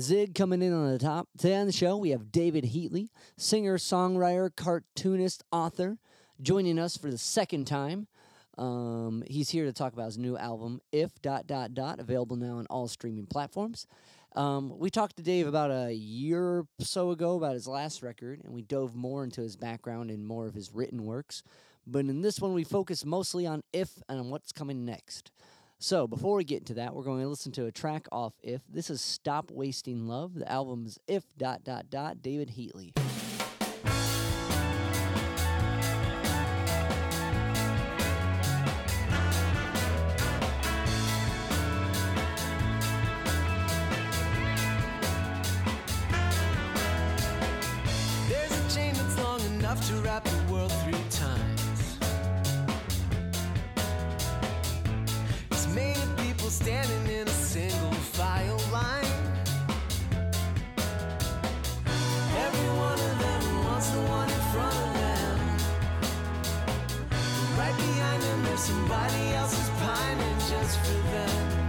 Zig coming in on the top. Today on the show, we have David Heatley, singer, songwriter, cartoonist, author, joining us for the second time. Um, he's here to talk about his new album, If dot dot dot, available now on all streaming platforms. Um, we talked to Dave about a year or so ago about his last record, and we dove more into his background and more of his written works. But in this one, we focus mostly on If and on what's coming next. So before we get into that, we're going to listen to a track off If. This is Stop Wasting Love. The album is If dot dot dot David Heatley. Somebody else who's pining just for them.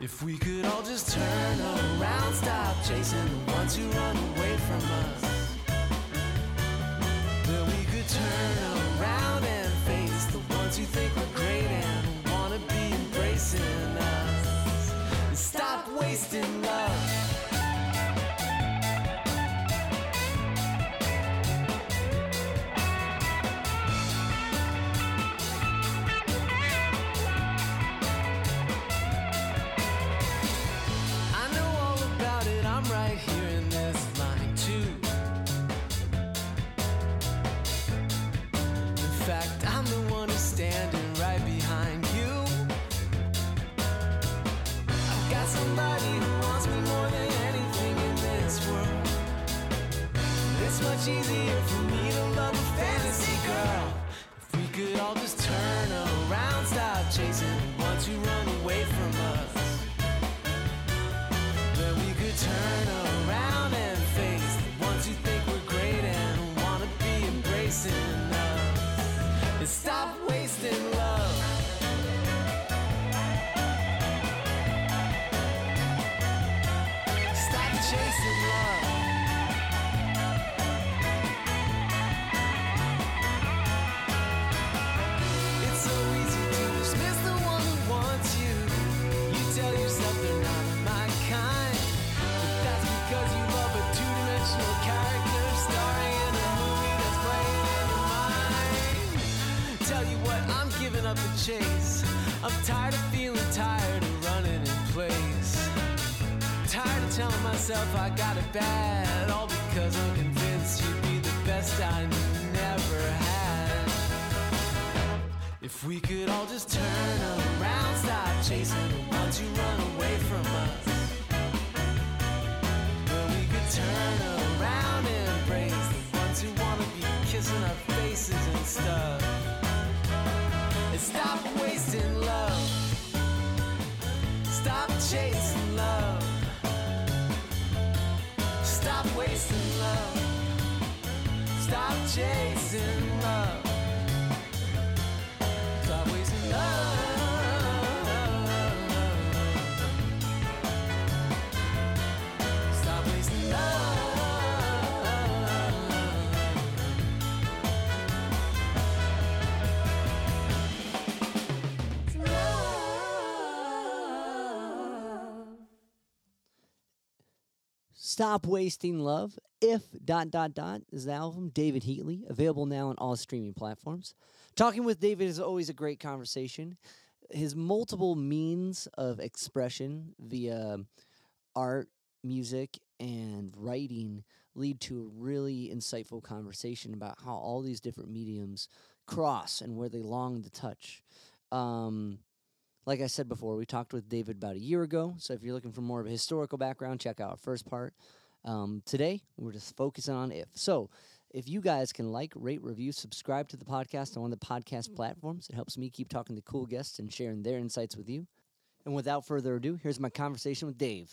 If we could all just turn around, stop chasing the ones who run away from us. Then we could turn around and face the ones who think we're great and wanna be embracing us. And stop wasting love. Chase. I'm tired of feeling tired of running in place. Tired of telling myself I got it bad, all because I'm convinced you'd be the best I never had. If we could all just turn around, stop chasing the ones who run away from us. Chasing love. Stop wasting love. Stop chasing Stop Wasting Love. If dot dot dot is the album. David Heatley, available now on all streaming platforms. Talking with David is always a great conversation. His multiple means of expression via art, music, and writing lead to a really insightful conversation about how all these different mediums cross and where they long to touch. Um, like I said before, we talked with David about a year ago. So if you're looking for more of a historical background, check out our first part. Um, today, we're just focusing on if. So if you guys can like, rate, review, subscribe to the podcast on one of the podcast platforms, it helps me keep talking to cool guests and sharing their insights with you. And without further ado, here's my conversation with Dave.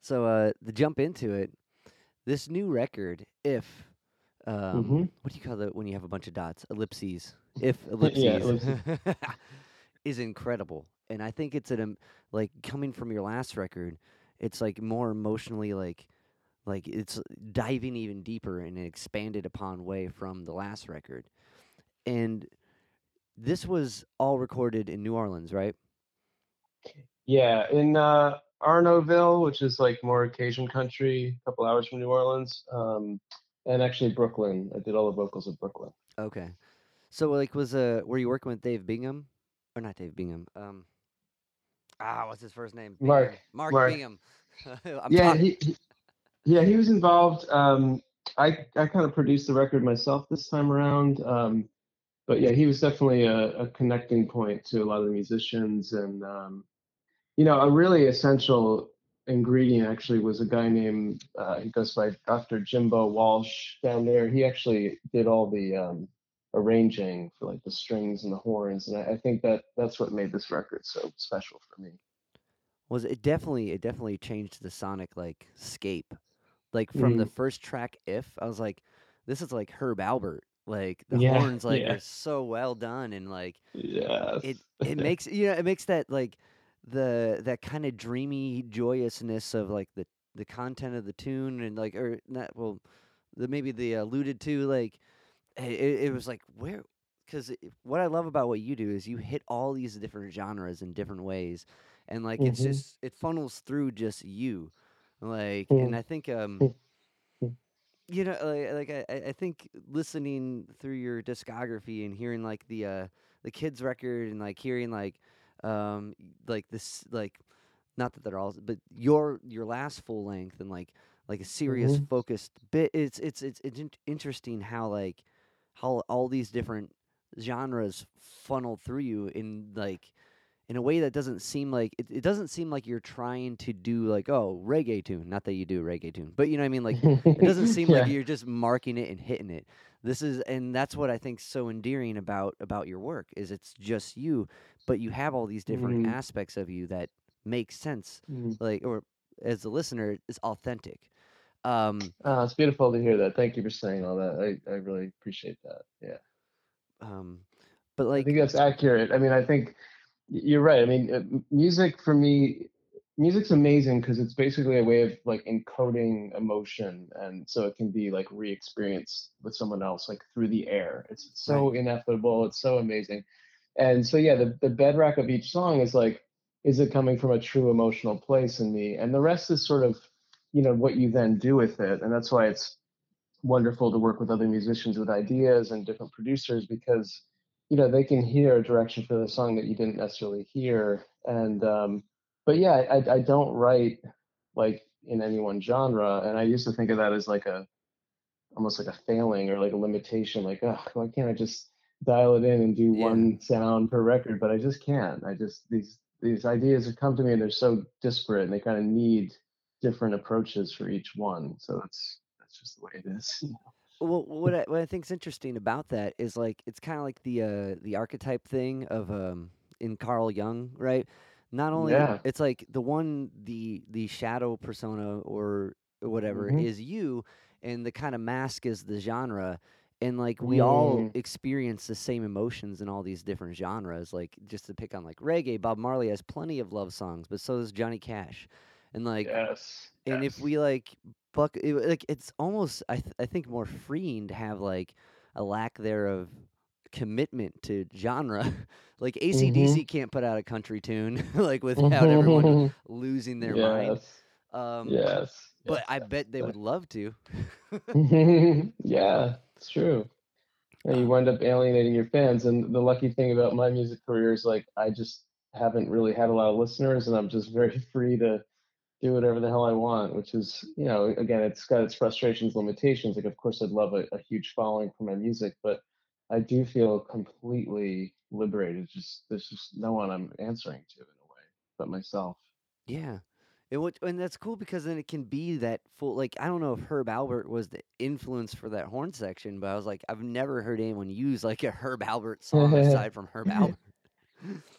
So uh, to jump into it, this new record, if um, Mhm. what do you call it when you have a bunch of dots? Ellipses. If ellipses is incredible, and I think it's an um, like coming from your last record, it's like more emotionally like like it's diving even deeper in an expanded upon way from the last record. And this was all recorded in New Orleans, right? Yeah, in uh, Arnaudville, which is like more Cajun country, a couple hours from New Orleans, um, and actually Brooklyn. I did all the vocals at Brooklyn. Okay. So like was uh were you working with Dave Bingham? Or not Dave Bingham. Um Ah, what's his first name? Mark. Bingham. Mark, Mark. Bingham. Yeah, he, he- yeah, he was involved. Um, I I kind of produced the record myself this time around. Um, but yeah, he was definitely a, a connecting point to a lot of the musicians, and um, you know, a really essential ingredient actually was a guy named uh, he goes by Dr. Jimbo Walsh down there. He actually did all the um, arranging for like the strings and the horns, and I, I think that that's what made this record so special for me. was it definitely it definitely changed the sonic like scape. Like from the Mm. first track if I was like this is like Herb Alpert. Like the Yeah, horns like yeah. are so well done and like Yes. it it makes you know it makes that like the that kind of dreamy joyousness of like the the content of the tune and like or not well the maybe the alluded to like it, it was like where because what I love about what you do is you hit all these different genres in different ways and like it's Mhm. just it funnels through just you like Mm. and I think um Mm. Mm. you know like, like I, I think listening through your discography and hearing like the uh the kids record and like hearing like um like this like not that they're all but your your last full length and like like a serious Mhm. focused bit it's it's it's it's interesting how like how all these different genres funnel through you in like in a way that doesn't seem like it, it doesn't seem like you're trying to do like oh reggae tune. Not that you do reggae tune but you know what i mean? Like it doesn't seem like you're just marking it and hitting it. This is and that's what i think so endearing about about your work is it's just you but you have all these different Mhm. aspects of you that make sense Mm. like or as a listener is authentic um Oh, it's beautiful to hear that. Thank you for saying all that. I, I really appreciate that. Yeah. um but like, I think that's accurate. I mean, I think you're right. I mean, uh, music for me, music's amazing because it's basically a way of like encoding emotion, and so it can be like re-experienced with someone else, like through the air. It's so ineffable. It's so amazing. And so yeah, the the bedrock of each song is like, is it coming from a true emotional place in me? And the rest is sort of, you know, what you then do with it. And that's why it's wonderful to work with other musicians with ideas and different producers because you know they can hear a direction for the song that you didn't necessarily hear and um but yeah i i don't write like in any one genre and i used to think of that as like a almost like a failing or like a limitation like oh why can't i just dial it in and do Yeah. one sound per record but i just can't i just these these ideas have come to me and they're so disparate and they kind of need different approaches for each one so it's that's just the way it is Well, what I, what I think is interesting about that is like it's kind of like the uh, the archetype thing of um, in Carl Jung, right? Not only Yeah. it's like the one the the shadow persona or whatever Mhm. is you, and the kind of mask is the genre, and like we all Mm. experience the same emotions in all these different genres. Like just to pick on like reggae, Bob Marley has plenty of love songs, but so does Johnny Cash, and like yes and if we like buck it, like it's almost I th- I think more freeing to have like a lack there of commitment to genre. like mm-hmm. ACDC can't put out a country tune like without everyone mm-hmm. losing their mind. yes. Um yes. but I bet they would love to. Mm-hmm. yeah, it's true. And you uh, wind up alienating your fans. And the lucky thing about my music career is like I just haven't really had a lot of listeners, and I'm just very free to do whatever the hell I want. Which is, you know, again, it's got its frustrations, limitations. Like, of course, I'd love a, a huge following for my music, but I do feel completely liberated. Just there's just no one I'm answering to in a way but myself. Yeah. And what and that's cool because then it can be that full like I don't know if Herb Alpert was the influence for that horn section, but I was like I've never heard anyone use like a Herb Alpert song aside from Herb Alpert.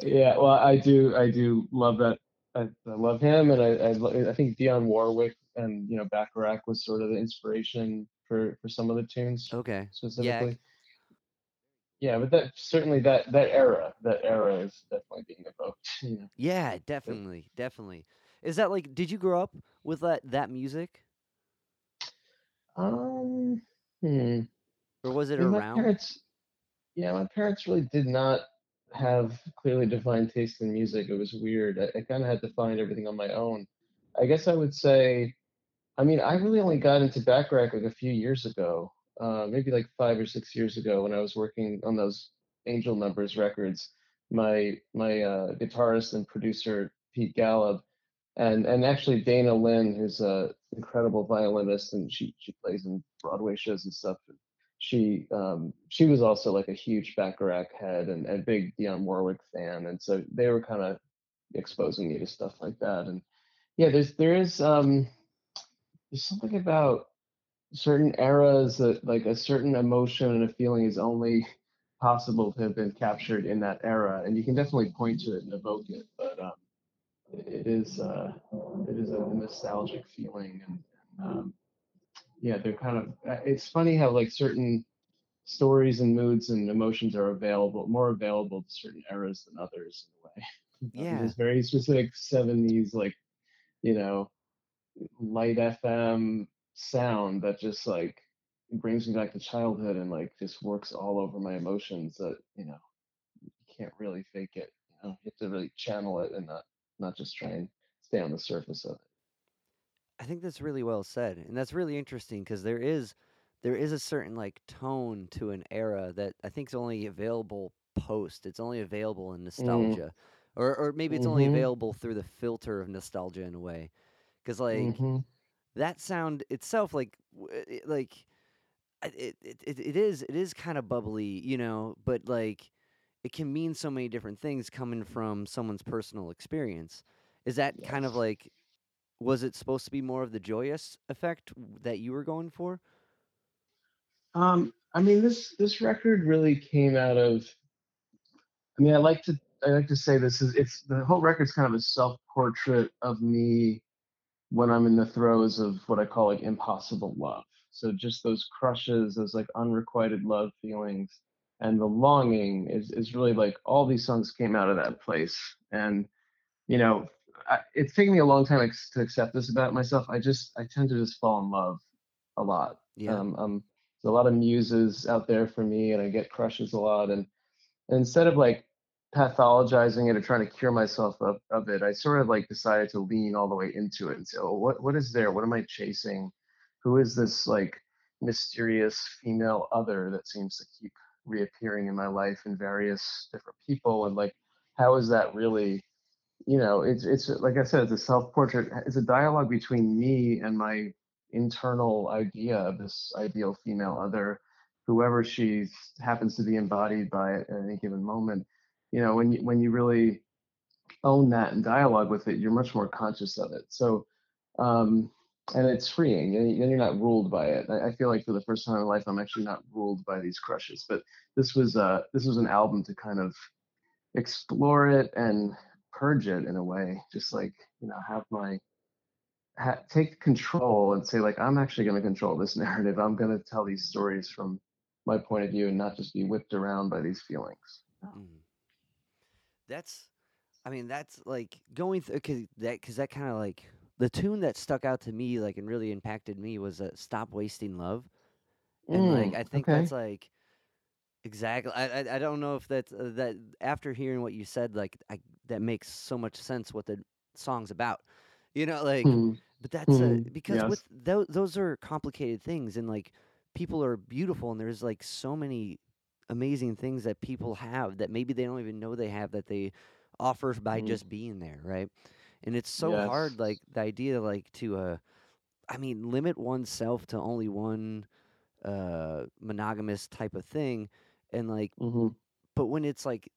Yeah, well, I do, I do love that. I, I love him, and I, I, I think Dionne Warwick and you know Bacharach was sort of the inspiration for for some of the tunes Okay. specifically. Yeah, but that certainly that that era, that era is definitely being evoked. You know. Yeah, definitely, definitely. Is that like? Did you grow up with that that music, Um, hmm. or was it I mean, my around? parents, yeah, my parents really did not have clearly defined taste in music. It was weird. I, I kind of had to find everything on my own. I guess I would say, I mean, I really only got into Bacharach like a few years ago, uh, maybe like five or six years ago when I was working on those Angel Numbers records. My my uh, guitarist and producer Pete Galub, and and actually Dana Lyn, who's a incredible violinist, and she she plays in Broadway shows and stuff she um, she was also like a huge Bacharach head and a big Dionne Warwick fan, and so they were kind of exposing me to stuff like that. And yeah, there's there is um, there's something about certain eras that like a certain emotion and a feeling is only possible to have been captured in that era, and you can definitely point to it and evoke it, but um, it is uh, it is a nostalgic feeling and. Um, yeah, they're kind of. uh, It's funny how like certain stories and moods and emotions are available, more available to certain eras than others in a way. Yeah. There's very specific '70s like, you know, light FM sound that just like brings me back to childhood and like just works all over my emotions that you know you can't really fake it. You know, you have to really channel it and not not just try and stay on the surface of it. I think that's really well said, and that's really interesting because there is there is a certain like tone to an era that I think is only available post. It's only available in nostalgia, or or maybe it's only Mhm. available through the filter of nostalgia in a way. Because like Mhm. that sound itself, like w- it, like I- it, it it it is it is kind of bubbly, you know, but like it can mean so many different things coming from someone's personal experience. Is that kind of Yes. like was it supposed to be more of the joyous effect that you were going for? Um, I mean, this this record really came out of. I mean, I like to I like to say this is it's the whole record's kind of a self portrait of me when I'm in the throes of what I call like impossible love. So just those crushes, those like unrequited love feelings, and the longing is is really like all these songs came out of that place. And you know, I, it's taken me a long time ex- to accept this about myself. I just I tend to just fall in love a lot. Yeah. Um, um, there's a lot of muses out there for me, and I get crushes a lot. And, and instead of like pathologizing it or trying to cure myself of, of it, I sort of like decided to lean all the way into it and say, oh, what what is there? What am I chasing? Who is this like mysterious female other that seems to keep reappearing in my life in various different people? And like, how is that really? You know, it's it's like I said, it's a self portrait. It's a dialogue between me and my internal idea of this ideal female other, whoever she happens to be embodied by at any given moment. You know, when you when you really own that and dialogue with it, you're much more conscious of it. So, um, and it's freeing, and you're not ruled by it. I, feel like for the first time in life, I'm actually not ruled by these crushes. But this was uh, this was an album to kind of explore it and purge it in a way, just like you know, have my ha- take control and say like i'm actually going to control this narrative i'm going to tell these stories from my point of view and not just be whipped around by these feelings Mm. That's, I mean, that's like going through cause that because that kind of like the tune that stuck out to me like and really impacted me was uh, "Stop Wasting Love," and like Mm, I think okay that's like exactly. I, I I don't know if that's uh, that after hearing what you said, like I that makes so much sense what the song's about. You know, like Hmm, but that's uh, hmm, because yes. with those those are complicated things and like people are beautiful and there's like so many amazing things that people have that maybe they don't even know they have that they offer by Mm, just being there, right? And it's so yes hard like the idea like to uh I mean limit oneself to only one uh monogamous type of thing and like hmm but when it's like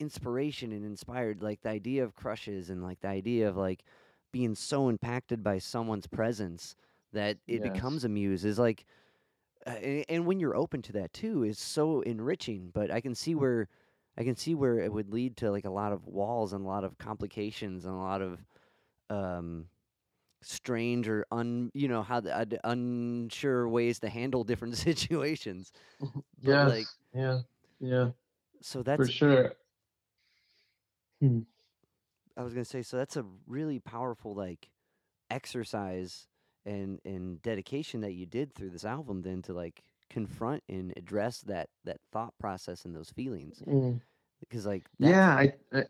inspiration and inspired like the idea of crushes and like the idea of like being so impacted by someone's presence that it yes. becomes a muse is like uh, and when you're open to that too is so enriching but i can see where i can see where it would lead to like a lot of walls and a lot of complications and a lot of um strange or un you know how the uh, unsure ways to handle different situations. Yeah like yeah. Yeah. So that's for sure Hmm. I was gonna say, so that's a really powerful like exercise and and dedication that you did through this album, then to like confront and address that that thought process and those feelings, Mm. because like Yeah, I, I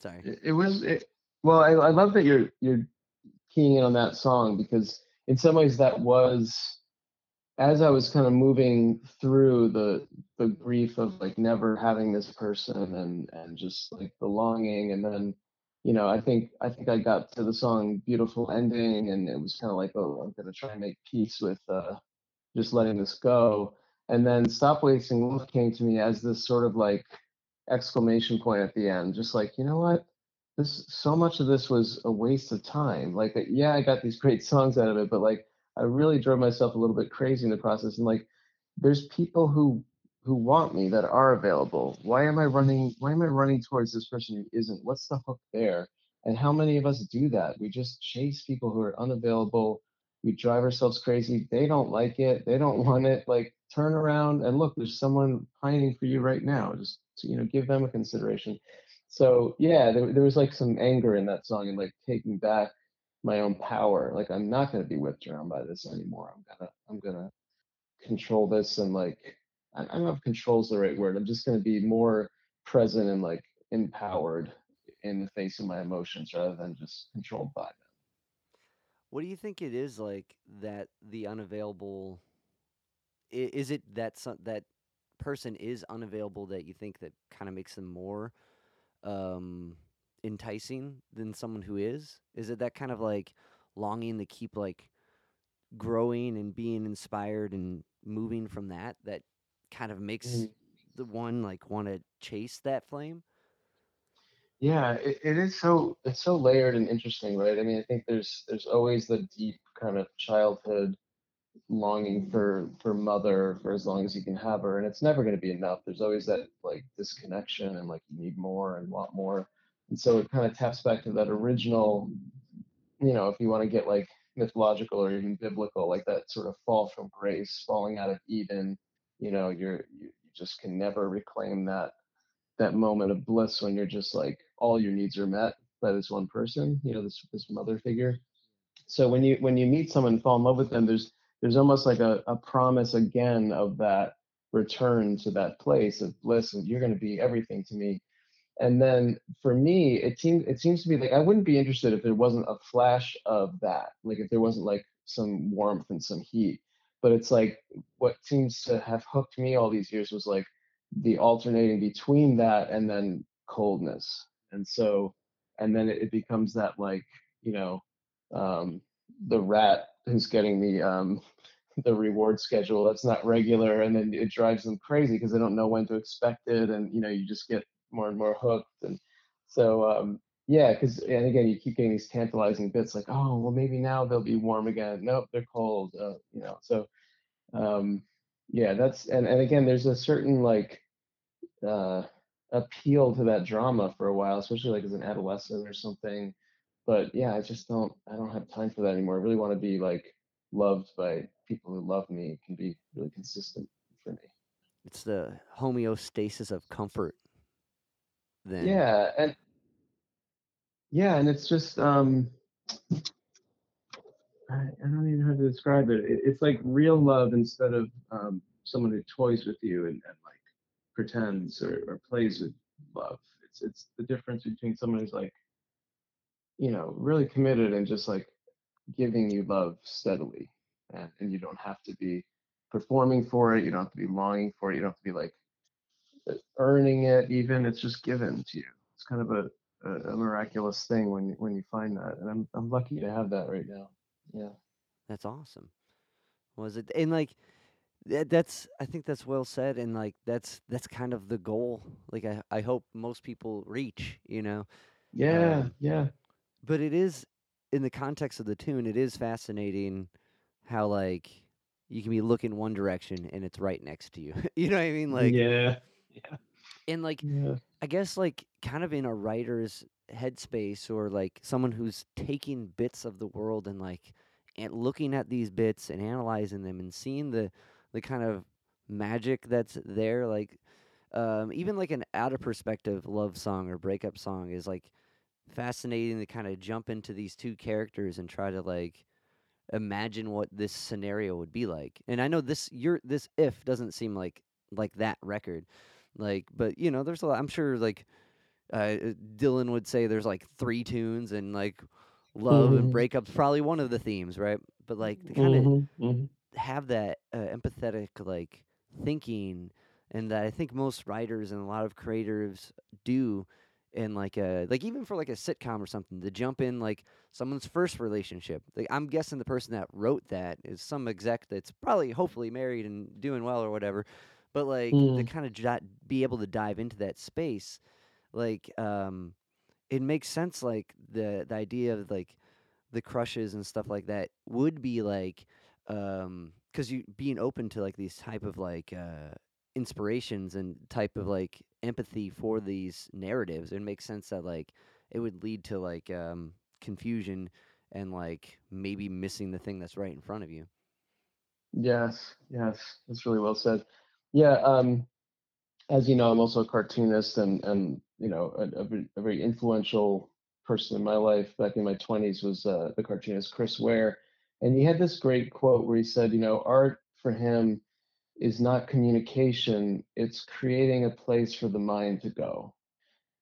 sorry, it it was it, well I, I love that you're you're keying in on that song because in some ways that was as I was kind of moving through the the grief of like never having this person and and just like the longing and then you know I think I think I got to the song beautiful ending and it was kind of like oh I'm gonna try and make peace with uh just letting this go. And then stop wasting love came to me as this sort of like exclamation point at the end just like you know what? This so much of this was a waste of time. Like uh, yeah I got these great songs out of it but like I really drove myself a little bit crazy in the process. And like, there's people who who want me that are available. Why am I running? Why am I running towards this person who isn't? What's the hook there? And how many of us do that? We just chase people who are unavailable. We drive ourselves crazy. They don't like it. They don't want it. Like, turn around and look. There's someone pining for you right now. Just you know, give them a consideration. So yeah, there, there was like some anger in that song and like taking back my own power. Like I'm not going to be whipped around by this anymore. I'm gonna I'm gonna control this and like I, don't know if control is the right word. I'm just going to be more present and like empowered in the face of my emotions rather than just controlled by them. what do you think it is like that the unavailable? Is it that some, that person is unavailable that you think that kind of makes them more um enticing than someone who is? Is it that kind of like longing to keep like growing and being inspired and moving from that that kind of makes Mhm. the one like want to chase that flame? Yeah, it, it is so it's so layered and interesting, right? I mean, I think there's there's always the deep kind of childhood longing for for mother for as long as you can have her, and it's never going to be enough. There's always that like disconnection and like you need more and want more, and so it kind of taps back to that original, you know, if you want to get like mythological or even biblical, like that sort of fall from grace, falling out of Eden. You know, you're you, just can never reclaim that that moment of bliss when you're just like all your needs are met by this one person you know this this mother figure so when you when you meet someone and fall in love with them there's there's almost like a, a promise again of that return to that place of bliss and you're going to be everything to me and then for me it seems it seems to be like i wouldn't be interested if there wasn't a flash of that like if there wasn't like some warmth and some heat. But it's like what seems to have hooked me all these years was like the alternating between that and then coldness. And so and then it, becomes that like you know um the rat who's getting the um the reward schedule that's not regular and then it drives them crazy because they don't know when to expect it and you know you just get more and more hooked and so um yeah because and again you keep getting these tantalizing bits like oh well maybe now they'll be warm again. Nope they're cold uh, you know so um yeah that's and, and again there's a certain like uh appeal to that drama for a while especially like as an adolescent or something but yeah i just don't i don't have time for that anymore. I really want to be like loved by people who love me it can be really consistent for me. It's the homeostasis of comfort. Then yeah and yeah and it's just um I, I don't even know how to describe it. it it's like real love instead of um someone who toys with you and, and like pretends or, or plays with love it's it's the difference between someone who's like you know really committed and just like giving you love steadily and, and you don't have to be performing for it you don't have to be longing for it you don't have to be like earning it even it's just given to you it's kind of a, a, a miraculous thing when you when you find that and i'm i'm lucky to have that right now yeah That's awesome. Was it and like that, that's I think that's well said and like that's that's kind of the goal. Like I I hope most people reach, you know. yeah Um, yeah But it is in the context of the tune, it is fascinating how like you can be looking one direction and it's right next to you. you know what I mean? Like yeah yeah and like yeah I guess like kind of in a writer's headspace or like someone who's taking bits of the world and like and looking at these bits and analyzing them and seeing the the kind of magic that's there like um even like an out of perspective love song or breakup song is like fascinating to kind of jump into these two characters and try to like imagine what this scenario would be like. And I know this your this if doesn't seem like like that record. Like but you know, there's a lot I'm sure like uh, Dylan would say there's like three tunes and like love and Mhm. breakups probably one of the themes, right? But like to kind of Mhm, mhm. have that uh, empathetic like thinking and that I think most writers and a lot of creators do in like a like even for like a sitcom or something to jump in like someone's first relationship. Like I'm guessing the person that wrote that is some exec that's probably hopefully married and doing well or whatever. But like to Mm. kind of be able to dive into that space like um it makes sense like the the idea of like the crushes and stuff like that would be like um because you being open to like these type of like uh inspirations and type of like empathy for these narratives it makes sense that like it would lead to like um confusion and like maybe missing the thing that's right in front of you Yes, yes, that's really well said. Yeah, um, as you know, I'm also a cartoonist and and you know a, a, very influential person in my life back in my 20s was uh, the cartoonist Chris Ware, and he had this great quote where he said, you know, art for him is not communication, it's creating a place for the mind to go.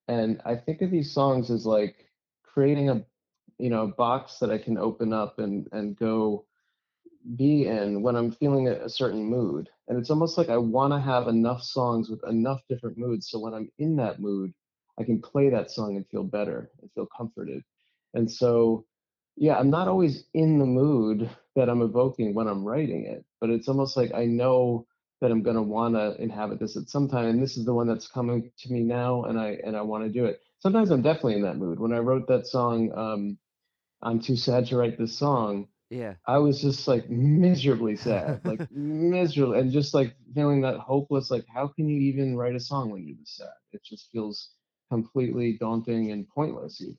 And I think of these songs as like creating a you know a box that I can open up and and go be in when I'm feeling a, certain mood. And it's almost like I want to have enough songs with enough different moods. So when I'm in that mood, I can play that song and feel better and feel comforted. And so, yeah, I'm not always in the mood that I'm evoking when I'm writing it, but it's almost like I know that I'm going to want to inhabit this at some time. And this is the one that's coming to me now. And I, and I want to do it. Sometimes I'm definitely in that mood. When I wrote that song, um, I'm too sad to write this song. Yeah I was just like miserably sad, like miserable, and just like feeling that hopeless. Like, how can you even write a song when you're this sad? It just feels completely daunting and pointless, even.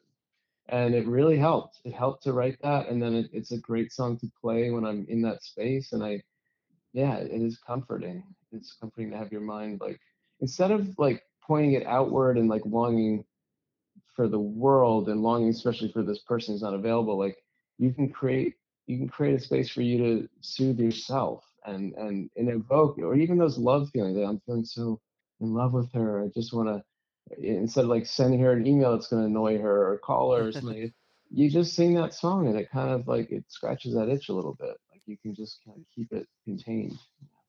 And it really helped. It helped to write that, and then it, it's a great song to play when I'm in that space. And I, yeah, it is comforting. It's comforting to have your mind like instead of like pointing it outward and like longing for the world and longing especially for this person who's not available like you can create you can create a space for you to soothe yourself and and, and evoke or even those love feelings that i'm feeling so in love with her. I just want to instead of like sending her an email that's going to annoy her or call her or something you just sing that song and it kind of like it scratches that itch a little bit. Like you can just kind of keep it contained.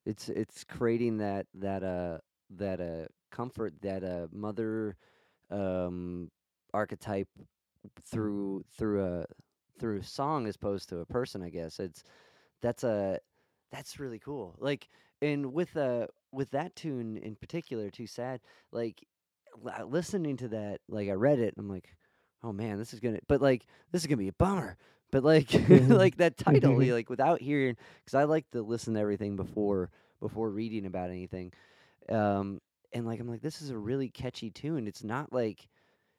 It's it's creating that that uh that uh comfort that uh mother um archetype through through a through song as opposed to a person i guess. It's that's a that's really cool. Like and with uh with that tune in particular too sad like li- listening to that like i read it i'm like oh man this is gonna but like this is gonna be a bummer. But like like that title like without hearing because i like to listen to everything before before reading about anything um and like i'm like this is a really catchy tune. It's not like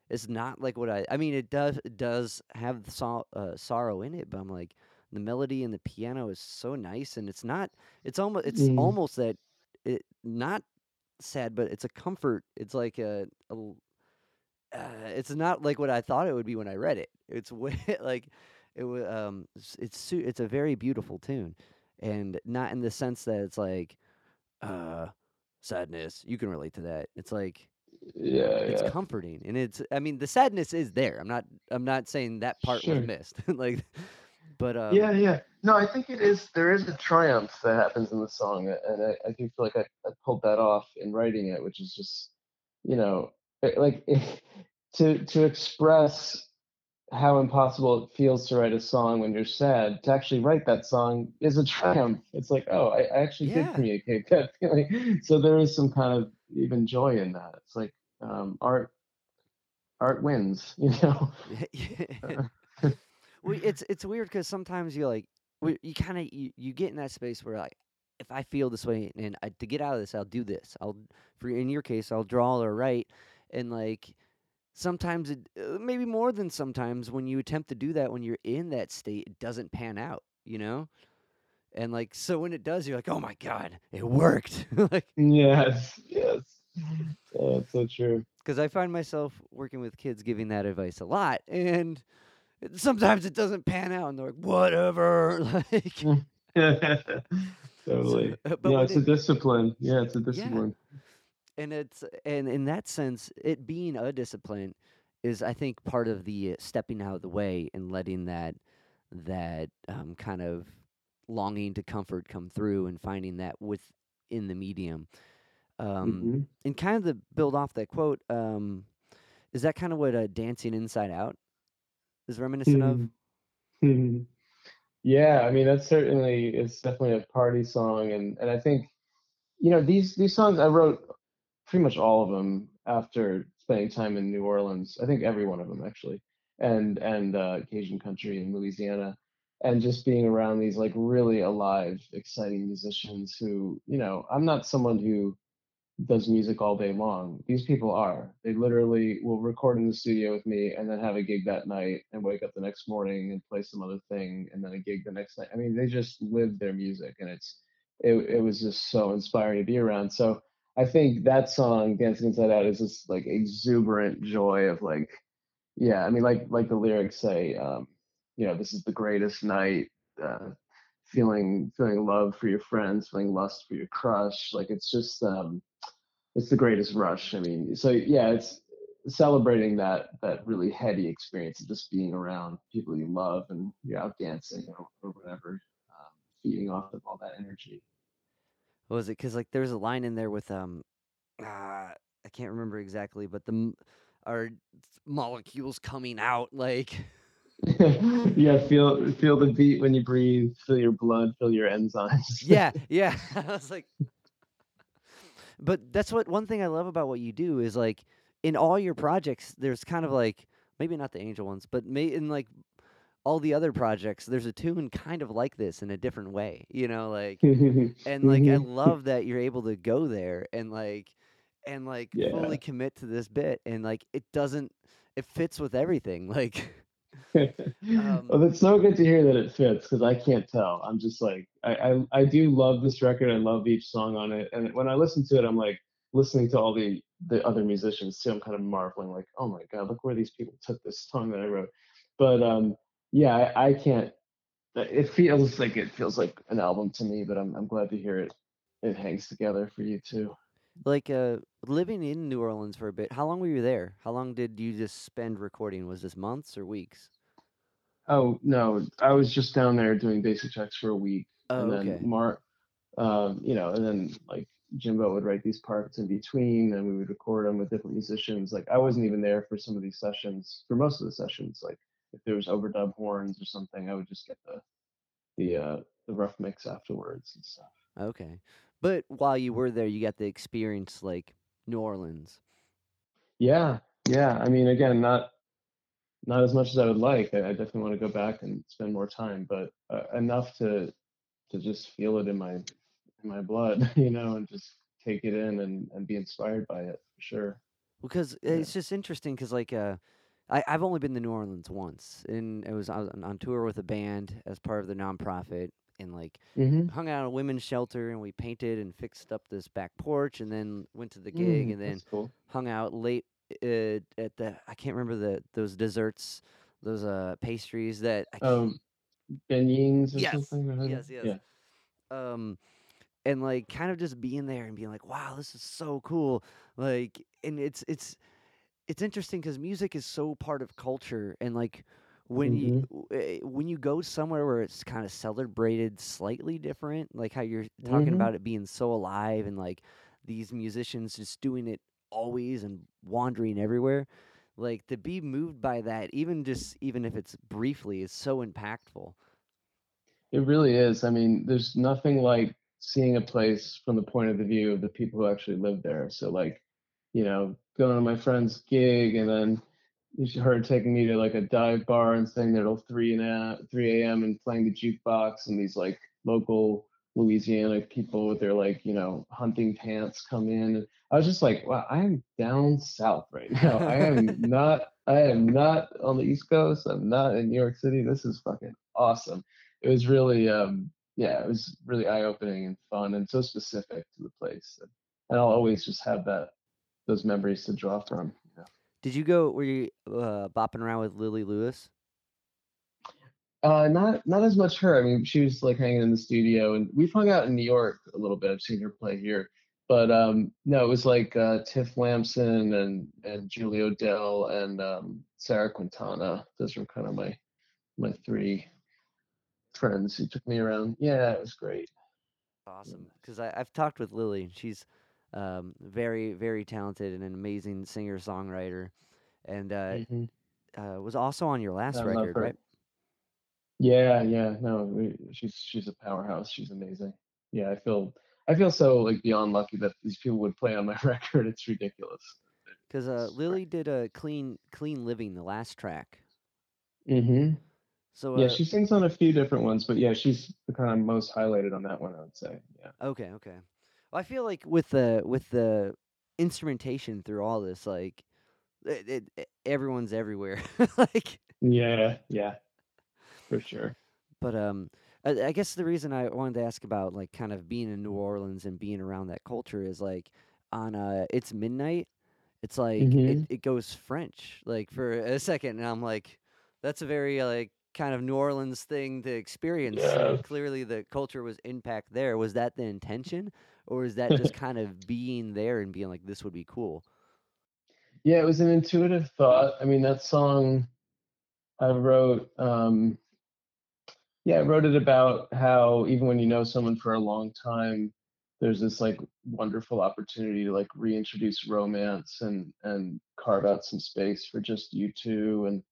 it's not like what i i mean it does it does have the so, uh, sorrow in it but i'm like the melody and the piano is so nice and it's not it's almost it's Mm. almost that it not sad but it's a comfort it's like a, a uh, it's not like what i thought it would be when i read it it's way like it was um it's it's, it's a very beautiful tune and not in the sense that it's like uh sadness you can relate to that it's like yeah it's yeah comforting and it's i mean the sadness is there i'm not i'm not saying that part Sure. was missed like but um yeah, yeah. No, I think it is. There is a triumph that happens in the song, and I, I do feel like I, I pulled that off in writing it, which is just, you know, like to to express how impossible it feels to write a song when you're sad. To actually write that song is a triumph. It's like, oh, I, I actually Yeah. did communicate that feeling. So there is some kind of even joy in that. It's like um, art. Art wins, you know. well, it's it's weird because sometimes you like you kind of you, you get in that space where like if I feel this way and I, to get out of this I'll do this I'll for in your case I'll draw or write and like sometimes it uh, maybe more than sometimes when you attempt to do that when you're in that state it doesn't pan out you know and like so when it does you're like oh my god it worked like Yes, yes. Oh, it's so true. Because I find myself working with kids giving that advice a lot, and sometimes it doesn't pan out, and they're like, "Whatever." like, totally. but no, when it's a discipline. Yeah, it's a discipline. and it's and in that sense it being a discipline is i think part of the stepping out of the way and letting that that um, kind of longing to comfort come through and finding that within the medium um, Mhm. and kind of to build off that quote um, is that kind of what uh, dancing inside out is reminiscent of Mhm. yeah, I mean that's certainly it's definitely a party song, and and I think you know these these songs I wrote pretty much all of them after spending time in New Orleans. I think every one of them actually, and and uh, Cajun country in Louisiana, and just being around these like really alive, exciting musicians who you know I'm not someone who does music all day long. These people are. They literally will record in the studio with me and then have a gig that night and wake up the next morning and play some other thing and then a gig the next night. I mean, they just live their music and it's it it was just so inspiring to be around. So I think that song Dancing Inside Out is this like exuberant joy of like yeah, I mean like like the lyrics say um you know, this is the greatest night uh feeling feeling love for your friends, feeling lust for your crush. Like it's just um it's the greatest rush. I mean, so yeah, it's celebrating that that really heady experience of just being around people you love and you're out dancing or, or whatever, um, feeding off of all that energy. what was it because like there's a line in there with um uh, i can't remember exactly but the are molecules coming out like yeah, feel feel the beat when you breathe, feel your blood, feel your enzymes. yeah yeah i was like but that's what one thing i love about what you do is like in all your projects there's kind of like maybe not the angel ones but may in like all the other projects there's a tune kind of like this in a different way you know like and like i Mhm. love that you're able to go there and like and like Yeah. fully commit to this bit and like it doesn't it fits with everything like Um, well, it's so good to hear that it fits because I can't tell. I'm just like I, I I do love this record. I love each song on it, and when I listen to it, I'm like listening to all the the other musicians too. I'm kind of marveling, like, oh my god, look where these people took this song that I wrote. But um, yeah, I, I can't. It feels like it feels like an album to me, but I'm I'm glad to hear it. It hangs together for you too. like uh living in new orleans for a bit how long were you there how long did you just spend recording was this months or weeks Oh no, I was just down there doing basic checks for a week, Oh, and then okay. Mark, um, you know, and then like Jimbo would write these parts in between, and we would record them with different musicians. Like I wasn't even there for some of these sessions, for most of the sessions. Like if there was overdub horns or something, I would just get the the uh, the rough mix afterwards and stuff. okay but while you were there you got the experience like new orleans Yeah, yeah. I mean, again, not not as much as I would like. I, I definitely want to go back and spend more time, but uh, enough to to just feel it in my in my blood, you know, and just take it in and and be inspired by it for sure. because Yeah. it's just interesting because like uh I, I've only been to New Orleans once, and it was I was on- on tour with a band as part of the nonprofit, and like Mm-hmm. hung out at a women's shelter, and we painted and fixed up this back porch, and then went to the Mm, gig, and then cool. hung out late uh, at the I can't remember the those desserts, those uh pastries that I Um, beignets or Yes, something. or yes, yes. Yeah. um and like kind of just being there and being like wow this is so cool like and it's it's it's interesting because music is so part of culture and like when you w- eh, when you go somewhere where it's kind of celebrated slightly different like how you're talking Mhm. about it being so alive and like these musicians just doing it always and wandering everywhere like to be moved by that even just even if it's briefly is so impactful It really is. I mean, there's nothing like seeing a place from the point of the view of the people who actually live there. So like, you know, going to my friend's gig and then you her taking me to like a dive bar and staying there till three and a, three a.m. and playing the jukebox and these like local Louisiana people with their like you know hunting pants come in. And I was just like, wow, I am down south right now. I am not. I am not on the East Coast. I'm not in New York City. This is fucking awesome. It was really, um, yeah, it was really eye opening and fun and so specific to the place. And I'll always just have that those memories to draw from. Did you go? Were you uh, bopping around with Lilli Lewis? Uh, not not as much her. I mean, she was like hanging in the studio, and we've hung out in New York a little bit. I've seen her play here, but um, no, it was like uh, Tiff Lamson and and Julie Odell and um, Sarah Quintana. Those were kind of my my three friends who took me around. Yeah, it was great. Awesome, because I've talked with Lilli. and She's um, very, very talented and an amazing singer songwriter, and uh, Mhm. uh, was also on your last I record, right? Yeah, yeah, no, we, she's she's a powerhouse. She's amazing. Yeah, I feel I feel so like beyond lucky that these people would play on my record. It's ridiculous. Because uh, Lilli did a clean, clean living, the last track. Mm-hmm. So Yeah, uh, she sings on a few different ones, but yeah, she's the kind of most highlighted on that one, I would say. Yeah. Okay, okay. I feel like with the with the instrumentation through all this, like it, it, it- everyone's everywhere. like, Yeah, yeah, for sure. but um, I, I guess the reason I wanted to ask about like kind of being in New Orleans and being around that culture is like on uh, it's midnight. It's like it, Mhm. it goes French like for a second, and I'm like, that's a very like kind of New Orleans thing to experience. So Yeah. clearly, the culture was impact there. Was that the intention, or is that just kind of being there and being like, this would be cool? Yeah, it was an intuitive thought. I mean, that song I wrote, um, yeah, I wrote it about how even when you know someone for a long time, there's this like wonderful opportunity to like reintroduce romance and and carve out some space for just you two and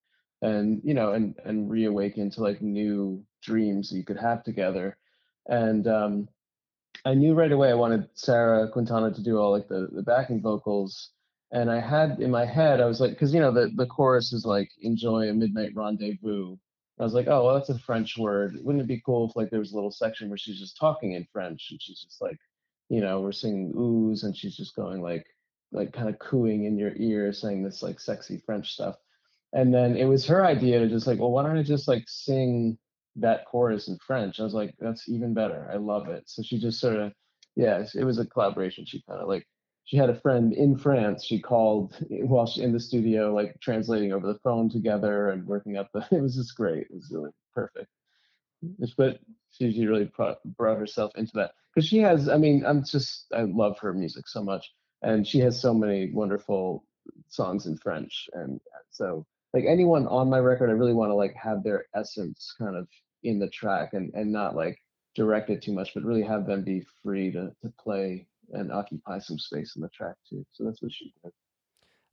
and you know and and reawaken to like new dreams that you could have together. And um, I knew right away I wanted Sarah Quintana to do all like the the backing vocals and I had in my head, I was like, because you know the the chorus is like enjoy a midnight rendezvous. I was like, oh well, that's a French word. Wouldn't it be cool if like there was a little section where she's just talking in French and she's just like, you know, we're singing oohs and she's just going like like kind of cooing in your ear, saying this like sexy French stuff. And then it was her idea to just like, well, why don't I just like sing that chorus in French? I was like, that's even better. I love it. So she just sort of, yeah, it was a collaboration. She kind of like she had a friend in France. She called while she in the studio, like translating over the phone together and working out the. It was just great. It was really perfect. But she, she really brought herself into that because she has. I mean, I'm just I love her music so much, and she has so many wonderful songs in French, and so like anyone on my record, I really want to like have their essence kind of in the track and and not like direct it too much, but really have them be free to to play and occupy some space in the track too. So that's what she did.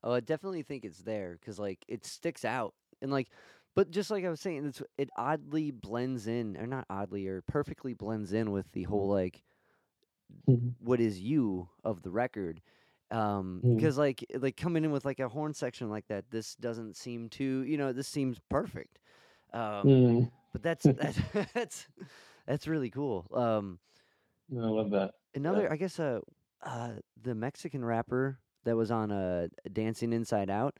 Oh, I definitely think it's there because like it sticks out and like, but just like I was saying, it's it oddly blends in, or not oddly, or perfectly blends in with the whole like Mhm. what is you of the record. Um, because like like coming in with like a horn section like that, this doesn't seem too, you know, this seems perfect. Um, Mm, but that's that's that's that's really cool. Um, I love that. another, I guess, uh, uh, the Mexican rapper that was on uh, Dancing Inside Out.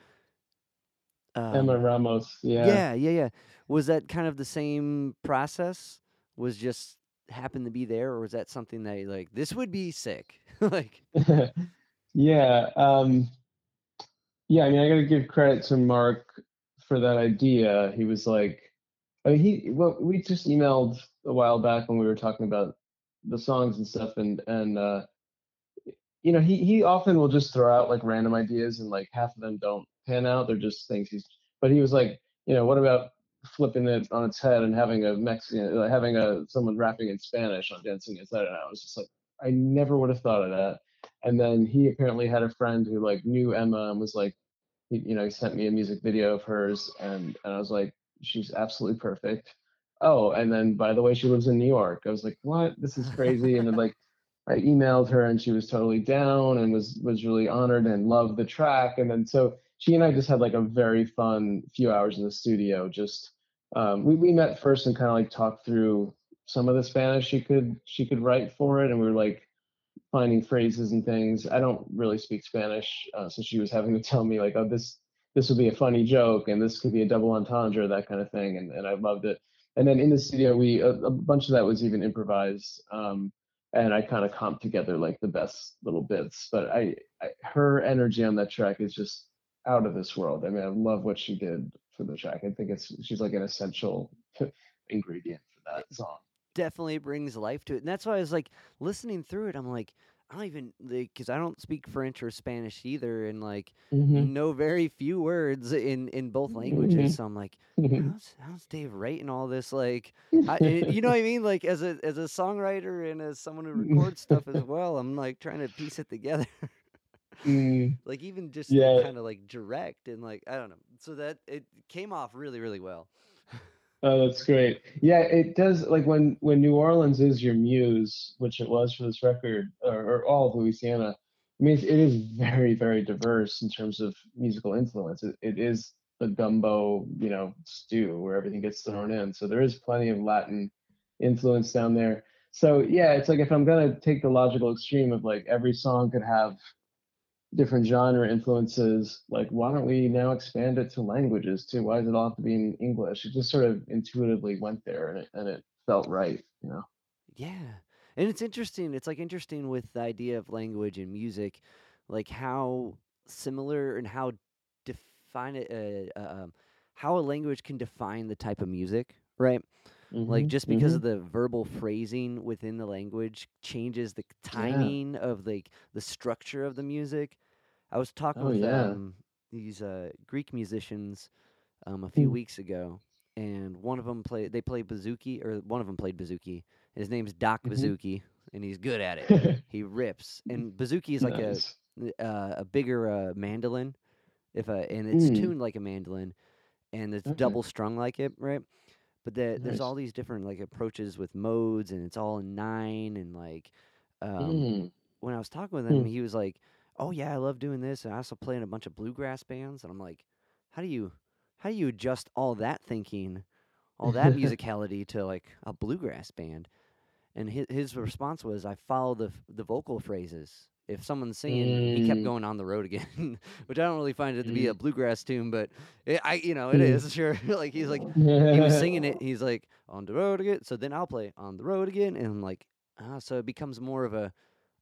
Emma Um, Ramos. Yeah. yeah, yeah, yeah. Was that kind of the same process? Was just happened to be there, or was that something that like this would be sick? like, yeah. Um, yeah. I mean, I got to give credit to Mark for that idea. He was like, I mean, he well, we just emailed a while back when we were talking about the songs and stuff, and and uh, you know, he he often will just throw out like random ideas, and like half of them don't pan out. They're just things he's. But he was like, you know, what about flipping it on its head and having a Mexican, uh, having a someone rapping in Spanish on Dancing Inside Out? I was just like, I never would have thought of that. And then he apparently had a friend who like knew Emma and was like, you know, he sent me a music video of hers, and and I was like, she's absolutely perfect. Oh, and then by the way, she lives in New York. I was like, what? This is crazy. and then like, I emailed her, and she was totally down and was was really honored and loved the track. And then so she and I just had like a very fun few hours in the studio. Just um, we we met first and kind of like talked through some of the Spanish she could she could write for it, and we were like finding phrases and things. I don't really speak Spanish, uh, so she was having to tell me like, oh, this this would be a funny joke, and this could be a double entendre, that kind of thing, and and I loved it. And then in the studio, we a, a bunch of that was even improvised. Um, and I kind of comp together like the best little bits. But I, I her energy on that track is just out of this world. I mean, I love what she did for the track. I think it's she's like an essential ingredient for that song. Definitely brings life to it, and that's why I was like listening through it. I'm like, I don't even like because I don't speak French or Spanish either, and like Mm-hmm. know very few words in in both languages. So I'm like, how's how's Dave writing all this? Like, I, you know what I mean? Like as a as a songwriter and as someone who records stuff as well, I'm like trying to piece it together. Mm, like even just Yeah. kind of like direct and like I don't know. So that it came off really really well. Oh, that's great. Yeah, it does. Like when when New Orleans is your muse, which it was for this record, or, or all of Louisiana. I mean, it's, very very diverse in terms of musical influence. It, it is a gumbo, you know, stew where everything gets thrown in. So there is plenty of Latin influence down there. So yeah, it's like if I'm gonna take the logical extreme of like every song could have different genre influences, like why don't we now expand it to languages too? Why does it all have to be in English? It just sort of intuitively went there and it and it felt right, you know. Yeah. And it's interesting. It's like interesting with the idea of language and music, like how similar and how define it, uh, uh, um, how a language can define the type of music, right? Like Mhm, just because mhm. of the verbal phrasing within the language changes the timing of like the structure of the music. I was talking Oh, with yeah. um, these uh, Greek musicians um, a few Mm. weeks ago, and one of them played. They played bouzouki, or one of them played bouzouki. His name's Doc Mhm. Bouzouki, and he's good at it. he rips, and bouzouki is like Nice. a uh, a bigger uh, mandolin, if a, and it's Mm. tuned like a mandolin, and it's Okay. double strung like it, right? But the, there's all these different like approaches with modes, and it's all in nine, and like um, Mm. when I was talking with him, Hmm. he was like, "Oh yeah, I love doing this, and I also play in a bunch of bluegrass bands." And I'm like, "How do you, how do you adjust all that thinking, all that musicality to like a bluegrass band?" And his his response was, "I follow the the vocal phrases. If someone's singing, he kept Mm. going on the road again, which I don't really find it to be a Mm. bluegrass tune, but it, I, you know, it Mm. is sure. like he's like he was singing it. He's like on the road again. So then I'll play on the road again, and I'm like, ah, so it becomes more of a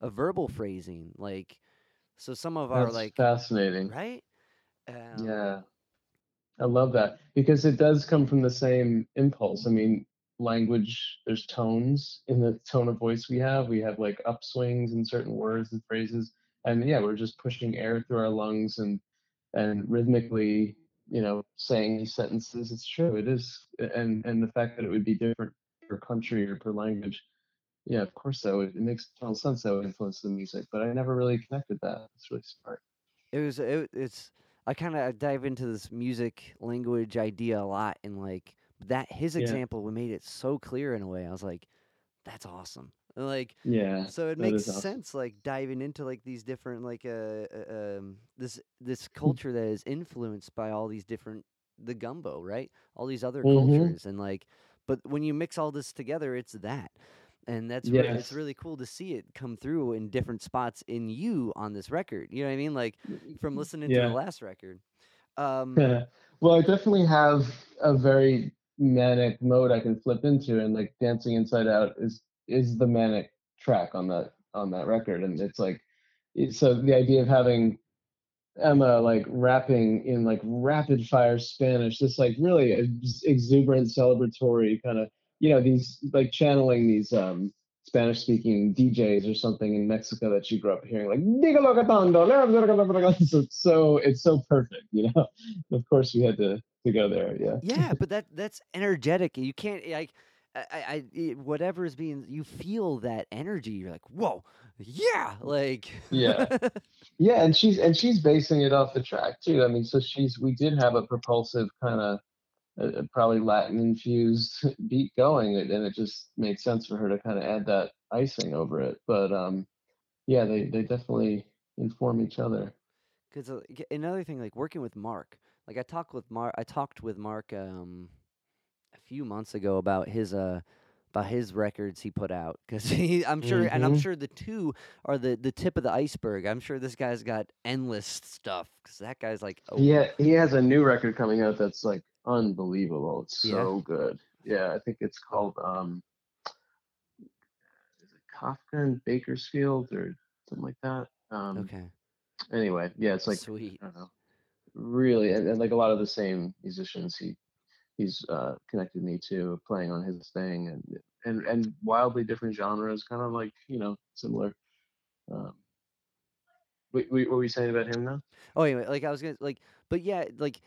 a verbal phrasing. Like, so some of our like fascinating. right. Um, Yeah. I love that because it does come from the same impulse. I mean, language, there's tones in the tone of voice we have. We have like upswings in certain words and phrases. And yeah, we're just pushing air through our lungs and and rhythmically, you know, saying these sentences. It's true. It is. And and the fact that it would be different per country or per language. Yeah, of course that would it makes total sense that would influence the music, but I never really connected that. It's really smart. it was it, it's I kind of dive into this music language idea a lot, and like that his Yeah. example made it so clear in a way. I was like, that's awesome. And, Like Yeah. so it makes awesome. sense like diving into like these different like uh, uh, um this this culture that is influenced by all these different the gumbo right all these other Mhm. cultures and like but when you mix all this together it's that and that's re- it's really cool to see it come through in different spots in you on this record you know what i mean? Like from listening to the last record. Um well, I definitely have a very manic mode I can flip into, and like dancing inside out is is the manic track on that on that record, and it's like so the idea of having Emma like rapping in like rapid fire Spanish, just like really ex- exuberant, celebratory kind of you know these like channeling these um Spanish speaking DJs or something in Mexico that you grew up hearing like "Dígalo cantando." so it's so it's so perfect, you know. Of course we had to to go there, yeah. yeah but that that's energetic you can't like I, I, I it- whatever is being you feel that energy you're like whoa yeah like Yeah. Yeah, and she's and she's basing it off the track too. I mean, so she's we did have a propulsive kind of uh, probably Latin infused beat going, and it just made sense for her to kind of add that icing over it. But um, yeah, they they definitely inform each other. Because uh, another thing, like working with Mark, like I talked with Mark, I talked with Mark um, a few months ago about his uh about his records he put out. Because I'm sure, and I'm Mhm. sure the two are the the tip of the iceberg. I'm sure this guy's got endless stuff. Because that guy's like, oh, Yeah, he has a new record coming out that's like unbelievable. It's Yeah? so good. Yeah, I think it's called um, is it Kafka and Bakersfield or something like that. Um, Okay. Anyway, yeah, it's like Sweet. I don't know, really, and, and like a lot of the same musicians he he's uh, connected me to playing on his thing, and and and wildly different genres, kind of like you know similar. Um, what, what were you saying about him now? Oh, anyway, like I was gonna like, but yeah, like,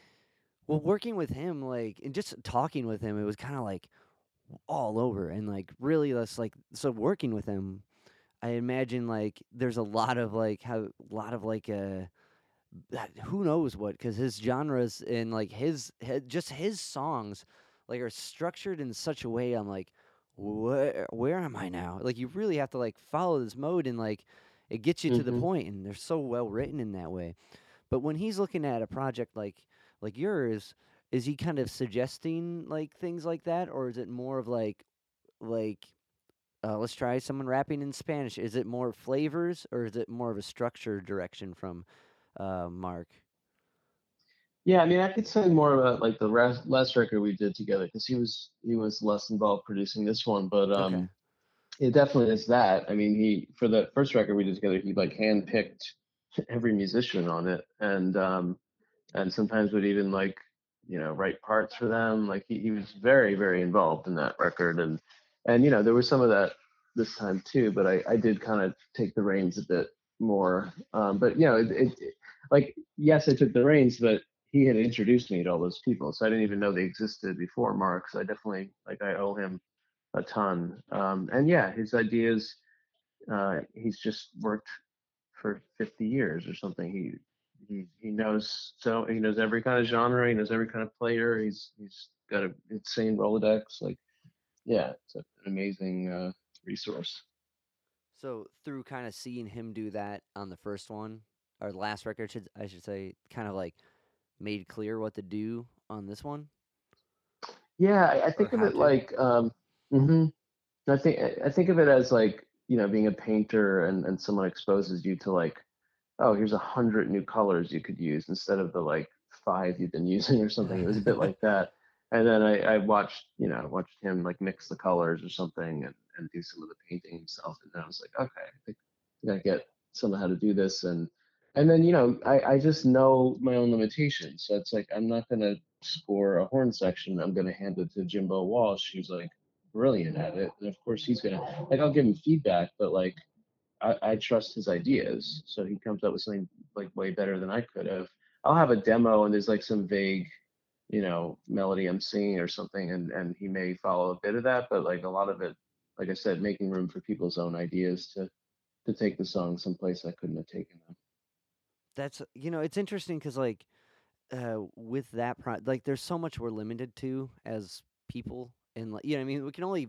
well, working with him, like, and just talking with him, it was kind of like all over, and like really, that's like, so working with him, I imagine like there's a lot of like how a lot of like uh who knows what because his genres and like his, hi- just his songs like are structured in such a way I'm like where where am I now like you really have to like follow this mode and like it gets you to the Mhm. point and they're so well written in that way but when he's looking at a project like like yours is he kind of suggesting like things like that or is it more of like like uh, let's try someone rapping in Spanish. Is it more flavors or is it more of a structure direction from uh, Mark? Yeah, I mean, I could say more about like the last last record we did together because he was he was less involved producing this one, but um, Okay. it definitely is that. I mean, he for the first record we did together, he like handpicked every musician on it, and um, and sometimes would even like you know write parts for them. Like he, he was very very involved in that record, and and you know there was some of that this time too. But I I did kind of take the reins a bit more. Um, but you know it, it it- like yes I took the reins, but he had introduced me to all those people, so I didn't even know they existed before Mark. So I definitely like I owe him a ton. Um, and yeah, his ideas. Uh, he's just worked for 50 years or something. He he he knows so he knows every kind of genre. He knows every kind of player. He's he's got an insane rolodex. Like yeah, it's an amazing uh, resource. So through kind of seeing him do that on the first one or the last record, should I should say, kind of like made clear what to do on this one. Yeah, I, I think of it to? like um, hmm I think I I think of it as like you know being a painter and and someone exposes you to like oh here's a hundred new colors you could use instead of the like five you've been using or something. It was a bit like that. And then I, I watched you know watched him like mix the colors or something and, and do some of the painting himself. And then I was like okay I think I get somehow how to do this and and then you know I I just know my own limitations. So it's like I'm not gonna score a horn section. I'm gonna hand it to Jimbo Walsh, who's like brilliant at it. And of course he's gonna like I'll give him feedback, but like I, I trust his ideas. So he comes up with something like way better than I could have. I'll have a demo and there's like some vague, you know, melody I'm singing or something, and and he may follow a bit of that, but like a lot of it, like I said, making room for people's own ideas to to take the song someplace I couldn't have taken them. That's you know it's interesting because like uh, with that pro- like there's so much we're limited to as people and like you know I mean we can only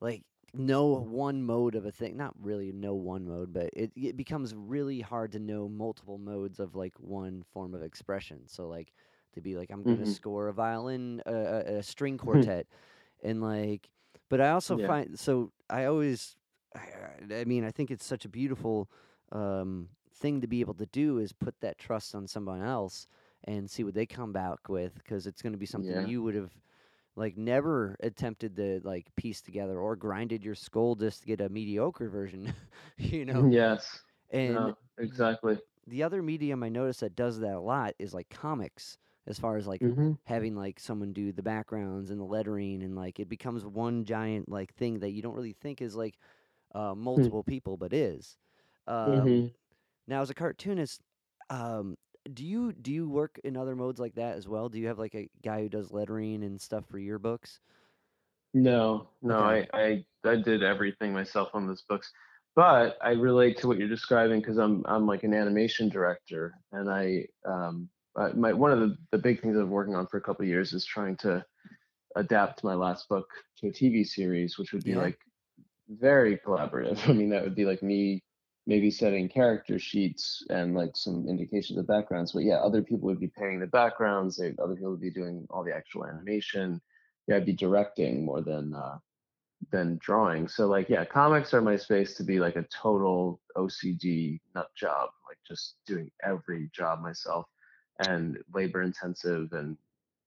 like know one mode of a thing not really know one mode but it, it becomes really hard to know multiple modes of like one form of expression so like to be like i'm going to Mhm. score a violin uh, a, a string quartet and like but i also Yeah. find so i always I, I mean i think it's such a beautiful um, thing to be able to do is put that trust on someone else and see what they come back with because it's going to be something Yeah. you would have like never attempted to like piece together or grinded your skull just to get a mediocre version you know? Yes. and no, exactly. the other medium i notice that does that a lot is like comics as far as like hmm having like someone do the backgrounds and the lettering and like it becomes one giant like thing that you don't really think is like uh, multiple people but is. Um, hmm now as a cartoonist um, do you do you work in other modes like that as well do you have like a guy who does lettering and stuff for your books No, no, Okay. I, I I did everything myself on those books. But I relate to what you're describing because I'm I'm like an animation director and I um I, my one of the, the big things I've been working on for a couple of years is trying to adapt my last book to a TV series, which would be Yeah. like very collaborative. I mean, that would be like me maybe setting character sheets and like some indications of backgrounds. But yeah, other people would be painting the backgrounds. They, other people would be doing all the actual animation. Yeah, I'd be directing more than uh, than drawing. So like, yeah, comics are my space to be like a total OCD nut job, like just doing every job myself and labor intensive and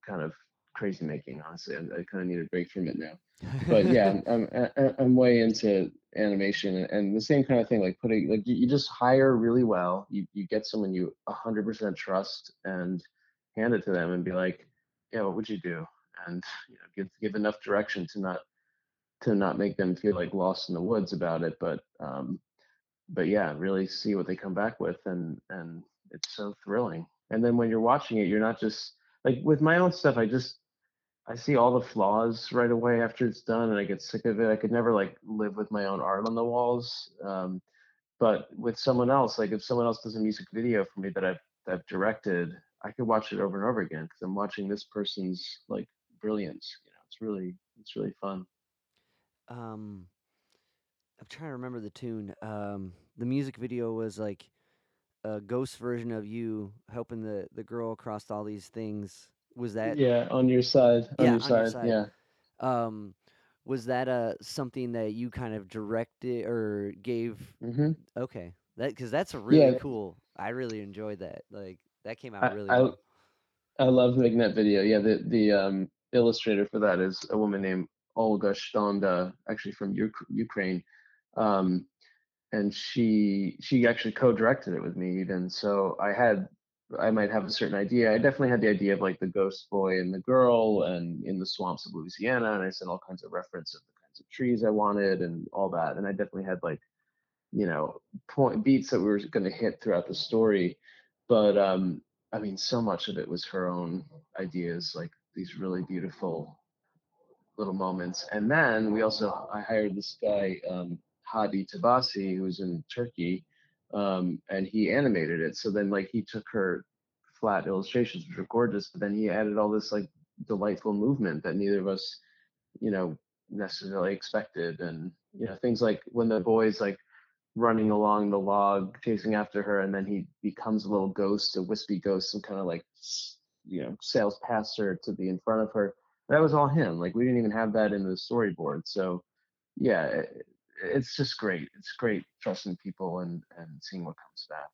kind of crazy making. Honestly, I, I kind of need a break from it now. But yeah, I'm, I'm I'm way into animation and, the same kind of thing. Like putting like you, you just hire really well. You you get someone you 100% trust and hand it to them and be like, yeah, what would you do? And you know, give give enough direction to not to not make them feel like lost in the woods about it. But um, but yeah, really see what they come back with, and and it's so thrilling. And then when you're watching it, you're not just like with my own stuff. I just I see all the flaws right away after it's done, and I get sick of it. I could never like live with my own art on the walls. Um, but with someone else, like if someone else does a music video for me that I've that I've directed, I could watch it over and over again because I'm watching this person's like brilliance. You know, it's really it's really fun. um I'm trying to remember the tune. Um the music video was like a ghost version of you helping the the girl across all these things. Was that yeah, on your side, on Yeah, your on your side, side. yeah. um was that uh something that you kind of directed or gave hmm okay. That cuz that's a really Yeah, cool. I really enjoyed that. Like that came out I, really I well. I love making that video. Yeah, the the um, illustrator for that is a woman named Olga Stonda, actually from Uk- Ukraine, um, and she she actually co-directed it with me. Even so, I had I might have a certain idea. I definitely had the idea of like the ghost boy and the girl, and in the swamps of Louisiana, and I sent all kinds of reference of the kinds of trees I wanted and all that. And I definitely had like you know point beats that we were going to hit throughout the story but um i mean so much of it was her own ideas like these really beautiful little moments and then we also i hired this guy um hadi tabasi who's in turkey um and he animated it. So then like he took her flat illustrations which were gorgeous but then he added all this like delightful movement that neither of us you know necessarily expected. And you know things like when the boys like running along the log chasing after her and then he becomes a little ghost a wispy ghost and kind of like you know sails past her to be in front of her. That was all him. Like we didn't even have that in the storyboard. So yeah it's just great it's great trusting people and and seeing what comes back.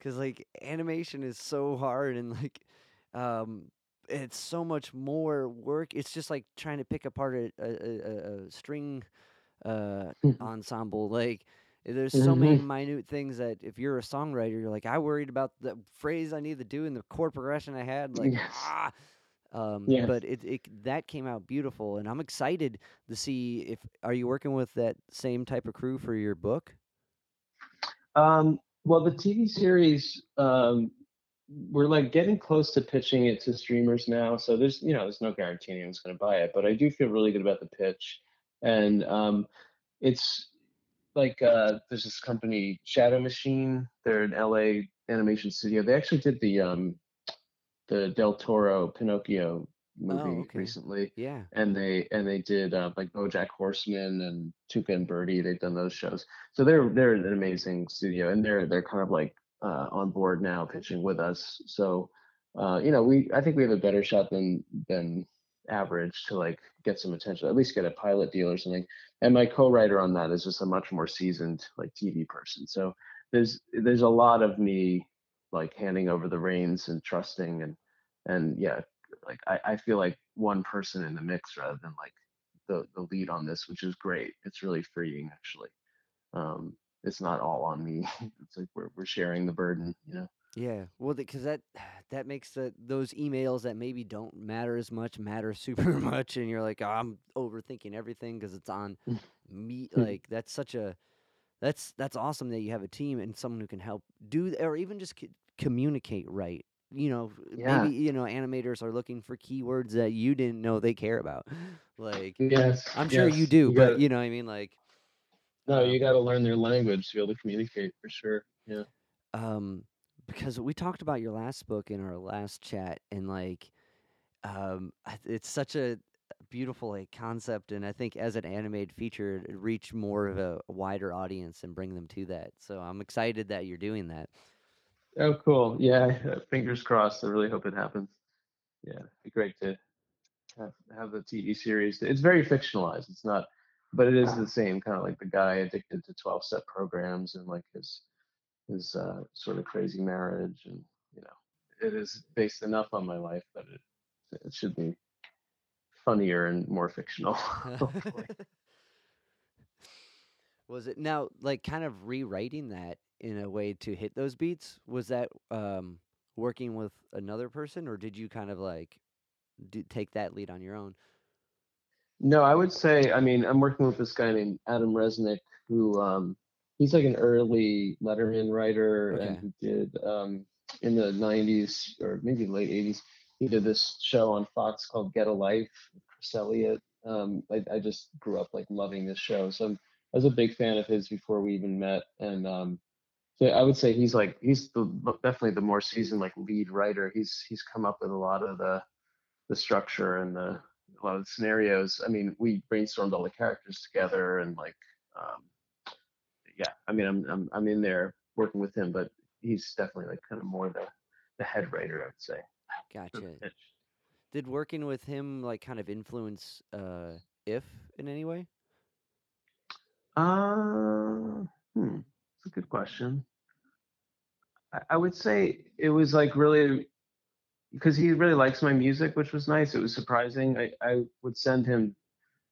Cuz like animation is so hard and like um it's so much more work. It's just like trying to pick apart a a, a, a string uh ensemble like there's so many hmm minute things that if you're a songwriter you're like i worried about the phrase i need to do and the chord progression i had like yes. Ah um yes but it, it that came out beautiful and i'm excited to see if are you working with that same type of crew for your book um well the tv series um we're like getting close to pitching it to streamers now. So there's, you know, there's no guarantee anyone's going to buy it, but I do feel really good about the pitch. And um, it's like uh, there's this company, Shadow Machine. They're an LA animation studio. They actually did the um, the Del Toro Pinocchio oh movie okay recently, yeah and they and they did uh, like BoJack Horseman and Tuca and Bertie. They've done those shows, so they're they're an amazing studio, and they're they're kind of like uh, on board now pitching with us. So uh, you know, we I think we have a better shot than than average to like get some attention, at least get a pilot deal or something. And my co-writer on that is just a much more seasoned like TV person. So there's there's a lot of me like handing over the reins and trusting and and yeah like I, I feel like one person in the mix rather than like the the lead on this which is great. It's really freeing actually. Um it's not all on me. It's like we're, we're sharing the burden you know? Yeah. Well because that that makes the, those emails that maybe don't matter as much matter super much and you're like "Oh, i'm overthinking everything because it's on me like that's such a That's that's awesome that you have a team and someone who can help do or even just c- communicate right. You know, yeah maybe you know animators are looking for keywords that you didn't know they care about. Like yes I'm sure you do, you but you know what I mean like no you um got to learn their language to be able to communicate for sure yeah um because we talked about your last book in our last chat and like um it's such a beautiful like concept and I think as an animated feature it reach more of a wider audience and bring them to that. So I'm excited that you're doing that. Oh cool. Yeah fingers crossed. I really hope it happens. Yeah it'd be great to have have the tv series. It's very fictionalized. It's not but it is the same kind of like the guy addicted to 12 step programs and like his his uh, sort of crazy marriage and you know it is based enough on my life that it it should be funnier and more fictional. was it now like kind of rewriting that in a way to hit those beats? Was that um, working with another person, or did you kind of like do, take that lead on your own? No, I would say, I mean, I'm working with this guy named Adam Resnick, who um, he's like an early Letterman writer, Okay. and he did um, in the 90s or maybe late 80s. He did this show on Fox called Get a Life with Chris Elliott. Um, I, I just grew up like loving this show, so I'm, I was a big fan of his before we even met, and um, I would say he's like he's the definitely the more seasoned like lead writer. He's he's come up with a lot of the the structure and the a lot of the scenarios. I mean, we brainstormed all the characters together and like, um, yeah. I mean, I'm I'm I'm in there working with him, but he's definitely like kind of more the the head writer, I would say. Gotcha. Did working with him like kind of influence uh, if in any way? Uh, hmm, that's a good question. I, would say it was like really because he really likes my music, which was nice. It was surprising. I, I would send him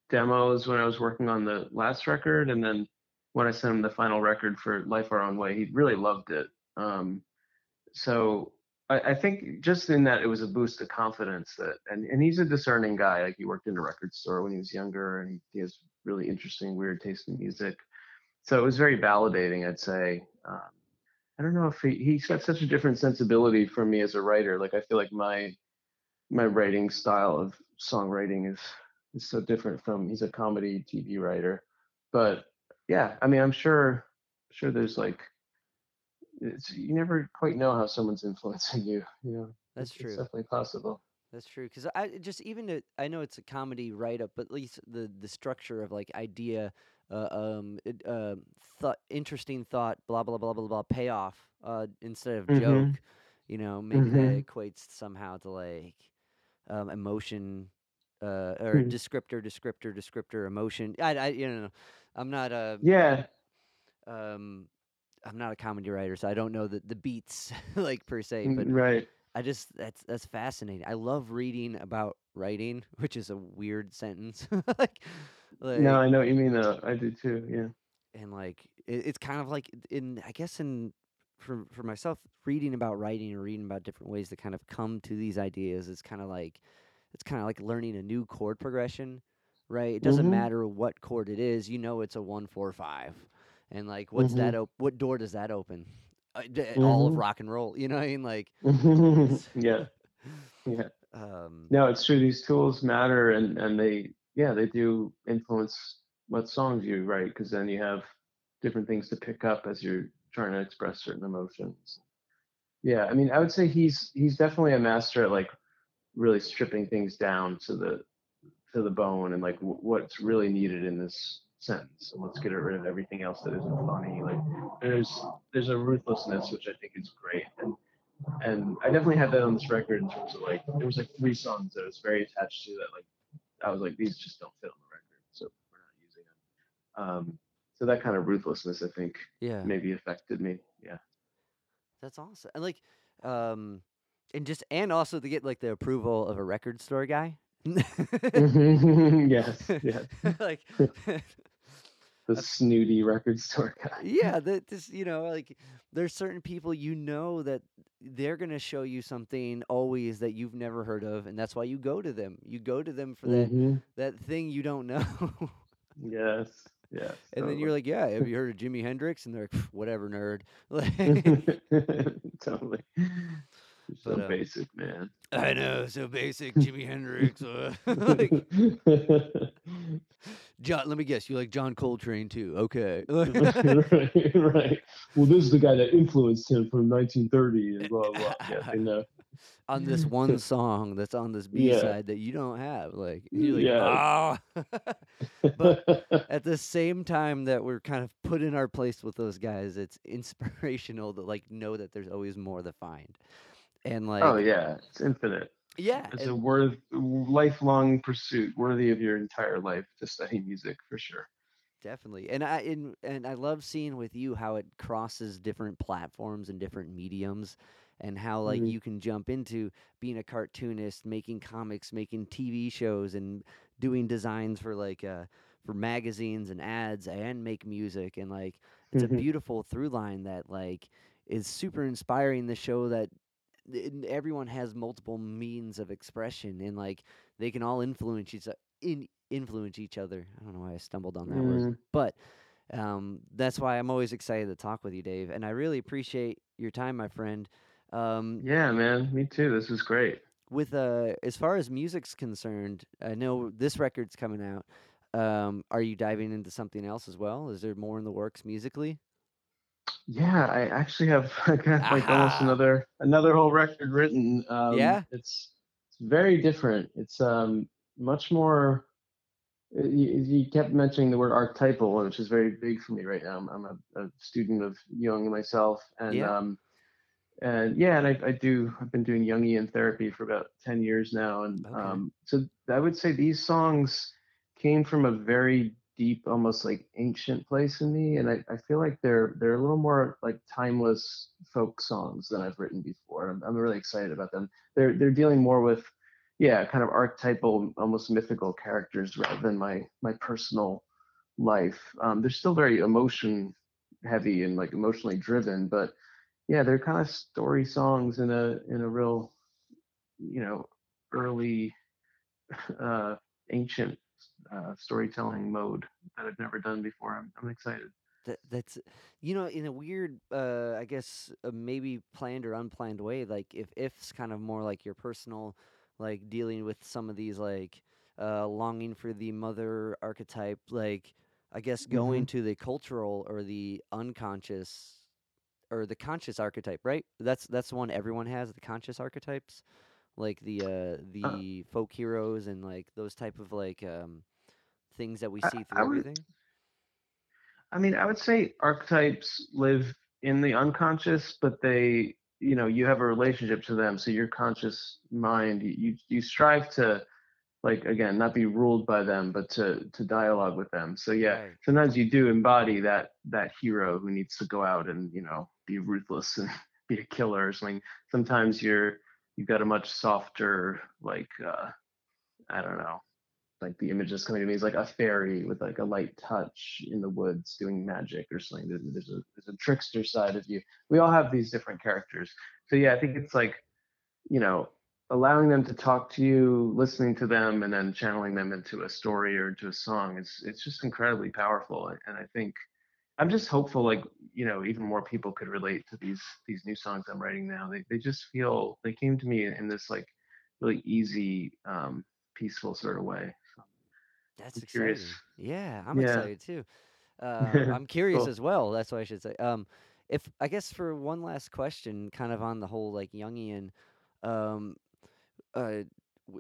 demos when I was working on the last record, and then when I sent him the final record for Life Our Own Way, he really loved it. Um, so I, I think just in that it was a boost of confidence that, and, and he's a discerning guy. Like he worked in a record store when he was younger, and he has really interesting, weird taste in music. So it was very validating, I'd say. Um, I don't know if he, he's got such a different sensibility from me as a writer. Like I feel like my my writing style of songwriting is is so different from he's a comedy TV writer. But yeah, I mean I'm sure sure there's like it's you never quite know how someone's influencing you, you know. That's It's, true. it's definitely possible. That's true. Because I just even to, I know it's a comedy write up, but at least the the structure of like idea, uh, um, it, uh, thought, interesting thought, blah blah blah blah blah, payoff, uh, instead of Mhm. joke. You know, maybe Mhm. that equates somehow to like um, emotion, uh, or Hmm. descriptor, descriptor, descriptor, emotion. I, I, you know, I'm not a Yeah. um, I'm not a comedy writer, so I don't know the the beats like per se, mm, but right. I just that's that's fascinating. I love reading about writing, which is a weird sentence. like, like No, I know what you mean though. I do too. Yeah. and like it, it's kind of like in I guess in for for myself reading about writing and reading about different ways to kind of come to these ideas is kind of like it's kind of like learning a new chord progression, right? It doesn't Mhm. matter what chord it is, you know it's a one four five, and like what's that? Op- what door does that open? Uh, d- All of Mhm. rock and roll, you know what I mean? Like, yeah. Yeah. um, No, it's true. These tools matter, and and they yeah they do influence what songs you write because then you have different things to pick up as you're trying to express certain emotions. Yeah, I mean, I would say he's he's definitely a master at like really stripping things down to the to the bone and like w- what's really needed in this sentence and let's get rid of everything else that isn't funny like there's there's a ruthlessness which i think is great and and I definitely had that on this record in terms of like there was like three songs that I was very attached to that like I was like these just don't fit on the record so we're not using them. Um, so that kind of ruthlessness I think yeah. maybe affected me. Yeah. That's awesome. And like, um, and just and also to get like the approval of a record store guy. yes. Yes. like, The snooty record store guy. yeah, that this you know like there's certain people you know that they're gonna show you something always that you've never heard of, and that's why you go to them. You go to them for that Mhm. that thing you don't know. Yes. Yes. And then you're like, yeah, have you heard of Jimi Hendrix? And they're like, whatever, nerd. Totally. So But, uh, basic, man. I know, so basic, Jimi Hendrix. Uh, like, John, let me guess, you like John Coltrane too? Okay. right, right. Well, this is the guy that influenced him from 1930 and blah blah. Yeah, I know. on this one song that's on this B Yeah. side that you don't have, like you're like, Yes. ah. but at the same time that we're kind of put in our place with those guys, it's inspirational to like know that there's always more to find. And like, oh yeah, it's infinite. Yeah, It's and- a worth lifelong pursuit, worthy of your entire life to study music for sure. Definitely. And I and, and I love seeing with you how it crosses different platforms and different mediums and how like Mhm. you can jump into being a cartoonist, making comics, making TV shows, and doing designs for like uh for magazines and ads and make music and like it's Mhm. a beautiful through line that like is super inspiring the show that everyone has multiple means of expression and like they can all influence each in influence each other. I don't know why I stumbled on that word, Mm. but um, that's why I'm always excited to talk with you, Dave. And I really appreciate your time, my friend. Um, Yeah, man. Me too. This is great. with uh, as far as music's concerned, I know this record's coming out. Um, are you diving into something else as well? Is there more in the works musically? Yeah, I actually have like almost another another whole record written. Um, Yeah? it's it's very different. It's um much more. You, you kept mentioning the word archetypal, which is very big for me right now. I'm, I'm a, a student of Jung myself, and Yeah. um, and yeah, and I, I do. I've been doing Jungian therapy for about ten years now, and Okay. um, so I would say these songs came from a very deep, almost like ancient place in me, and I, I feel like they're they're a little more like timeless folk songs than I've written before. I'm, I'm really excited about them. They're they're dealing more with yeah, kind of archetypal, almost mythical characters rather than my my personal life. Um, they're still very emotion heavy and like emotionally driven, but yeah, they're kind of story songs in a in a real, you know, early, uh, ancient uh, storytelling mode that I've never done before. I'm I'm excited. That that's you know in a weird uh I guess uh, maybe planned or unplanned way like if if's kind of more like your personal like dealing with some of these like uh longing for the mother archetype like I guess going to the cultural or the unconscious or the conscious archetype right that's that's the one everyone has the conscious archetypes like the uh the folk heroes and like those type of like um things that we I- see I through would- everything I mean, I would say archetypes live in the unconscious, but they, you know, you have a relationship to them. So your conscious mind, you you, you strive to, like, again, not be ruled by them, but to to dialogue with them. So yeah, Right. sometimes you do embody that that hero who needs to go out and you know be ruthless and be a killer or something. Sometimes you're you've got a much softer, like, uh, I don't know, like the image that's coming to me is like a fairy with like a light touch in the woods doing magic or something. There's a there's a trickster side of you. We all have these different characters. So yeah, I think it's like, you know, allowing them to talk to you, listening to them, and then channeling them into a story or into a song. It's it's just incredibly powerful. And I think I'm just hopeful like, you know, even more people could relate to these these new songs I'm writing now. They they just feel they came to me in this like really easy, um, peaceful sort of way. That's I'm exciting. curious. Yeah, I'm Yeah. excited too. Uh, I'm curious Cool. as well. That's what I should say. Um, if I guess for one last question, kind of on the whole like Jungian, um, uh,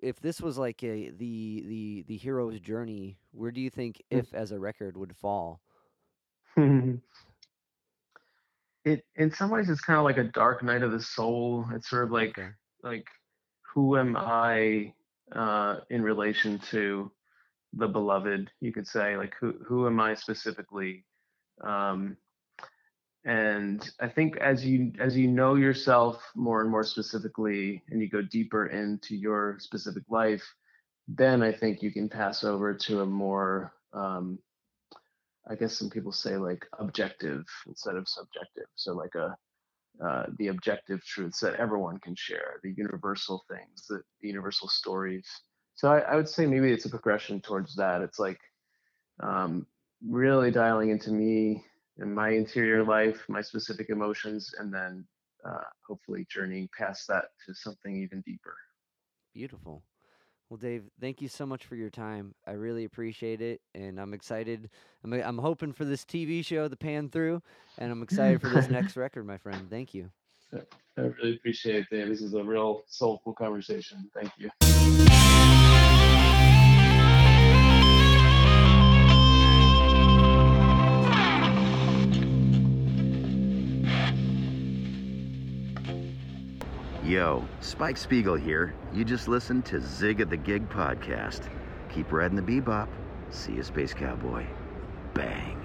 if this was like a the the the hero's journey, where do you think Mm. if as a record would fall? it in some ways it's kind of like a dark night of the soul. It's sort of like Okay. like who am I uh, in relation to the beloved? You could say like who who am I specifically? Um, and I think as you as you know yourself more and more specifically, and you go deeper into your specific life, then I think you can pass over to a more um, I guess some people say like objective instead of subjective. So like a uh, the objective truths that everyone can share, the universal things, the, the universal stories. So I, I would say maybe it's a progression towards that. It's like um, really dialing into me and my interior life, my specific emotions, and then uh, hopefully journeying past that to something even deeper. Beautiful. Well, Dave, thank you so much for your time. I really appreciate it, and I'm excited. I'm I'm hoping for this TV show, The Pan Through, and I'm excited for this next record, my friend. Thank you. I really appreciate it, Dave. This is a real soulful conversation. Thank you. Yo, Spike Spiegel here. You just listened to Zig of the Gig podcast. Keep riding the bebop. See you, Space Cowboy. Bang.